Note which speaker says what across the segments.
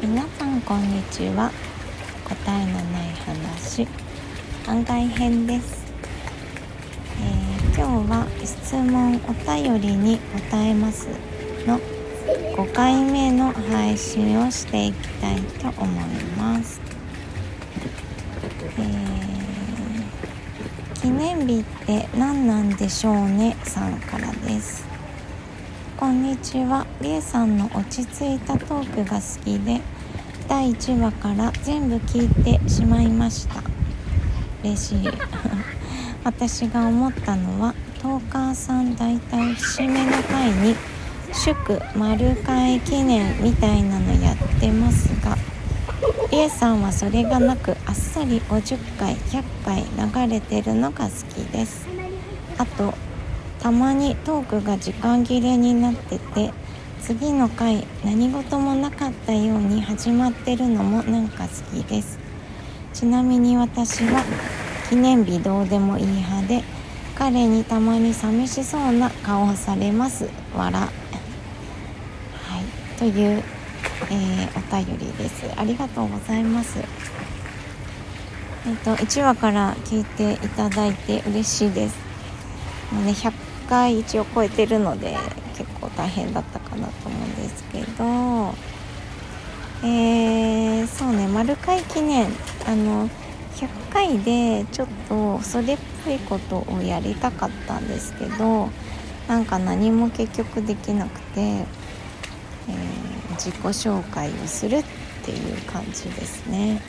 Speaker 1: 皆さんこんにちは。答えのない話。番外編です、えー今日は質問お便りに答えますの。5回目の配信をしていきたいと思います、えー記念日って何なんでしょうねさんからです。こんにちは。りえさんの落ち着いたトークが好きで、第1話から全部聞いてしまいました。嬉しい。私が思ったのは、トーカーさん大体節目の回に、祝丸会記念みたいなのやってますが、りえさんはそれがなく、あっさり50回、100回流れてるのが好きです。あと、たまにトークが時間切れになってて次の回何事もなかったように始まってるのもなんか好きです。ちなみに私は記念日どうでもいい派で彼にたまに寂しそうな顔をされます。笑。はい。という、えーお便りです。ありがとうございます。えっと1話から聞いていただいて嬉しいです。もうね100回一応超えてるので結構大変だったかなと思うんですけど。えー、そうね丸回記念。あの100回でちょっとそれっぽいことをやりたかったんですけどなんか何も結局できなくて、えー自己紹介をするっていう感じですね。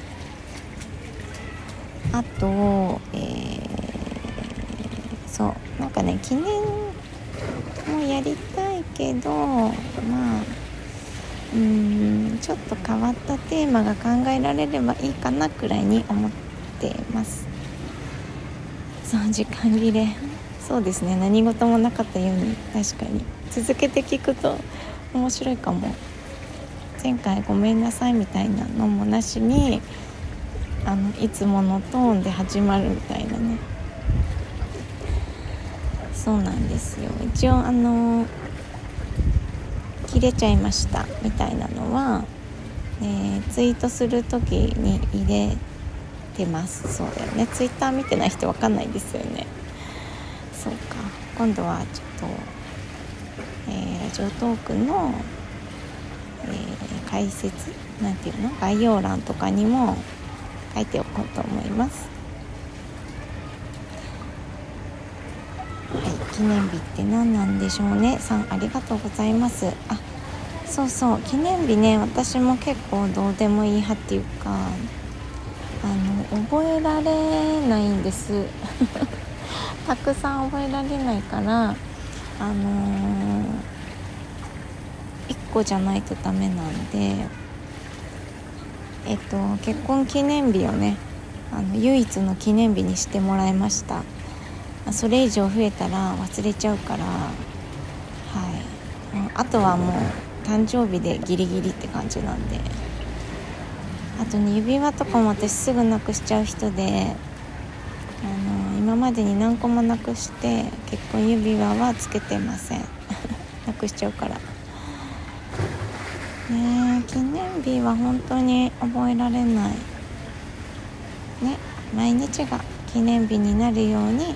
Speaker 1: あと、えーそう。なんかね記念もやりたいけどまあうーんちょっと変わったテーマが考えられればいいかなくらいに思ってます。そう時間切れ。そうですね。何事もなかったように確かに。続けて聞くと面白いかも。前回ごめんなさいみたいなのもなしにあのいつものトーンで始まるみたいなね。そうなんですよ。一応あの切れちゃいましたみたいなのは、えーツイートする時に入れてます。そうだよね。ツイッター見てない人わかんないですよね。そうか。今度はちょっと、えーラジオトークの、えー解説？なんていうの？概要欄とかにも書いておこうと思いますはい、記念日って何なんでしょうね。さんありがとうございます。あそうそう。記念日ね私も結構どうでもいい派っていうかあの覚えられないんです。たくさん覚えられないからあのー、1個じゃないとダメなんでえっと結婚記念日をねあの唯一の記念日にしてもらいました。それ以上増えたら忘れちゃうからはい。あとはもう誕生日でギリギリって感じなんで。あとね指輪とかも私すぐなくしちゃう人であの今までに何個もなくして結婚指輪はつけてません。なくしちゃうから。ねえ記念日は本当に覚えられない。ね毎日が記念日になるように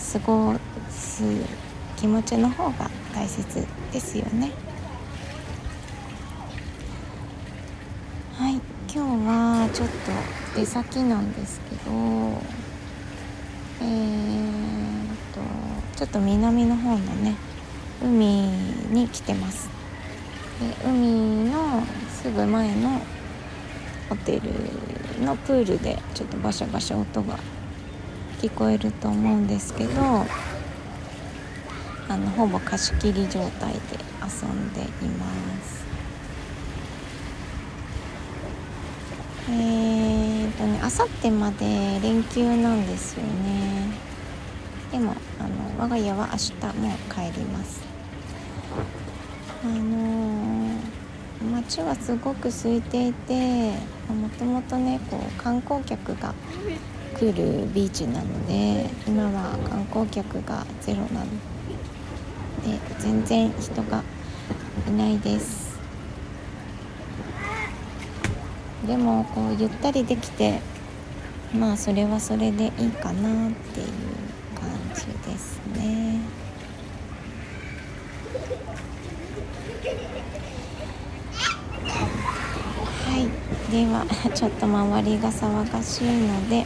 Speaker 1: 過ごす気持ちの方が大切ですよね。はい今日はちょっと出先なんですけどえー、とちょっと南の方のね海に来てます。で海のすぐ前のホテルのプールでちょっとバシャバシャ音が聞こえると思うんですけどあのほぼ貸し切り状態で遊んでいます。えーっとねあさってまで連休なんですよね。でもあの我が家は明日もう帰ります。あのー街はすごく空いていてもともとねこう観光客が来るビーチなので今は観光客がゼロなので全然人がいないですでもこうゆったりできてまあそれはそれでいいかなっていう感じですね。はいではちょっと周りが騒がしいので、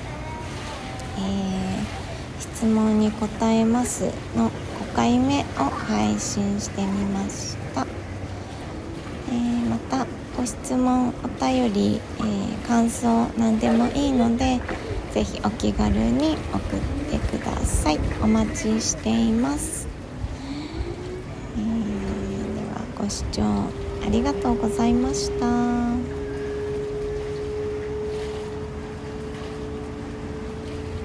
Speaker 1: えー、質問に答えますの5回目を配信してみました、えー、またご質問お便り、えー、感想何でもいいのでぜひお気軽に送ってください。お待ちしています、えー、ではご視聴ありがとうございました。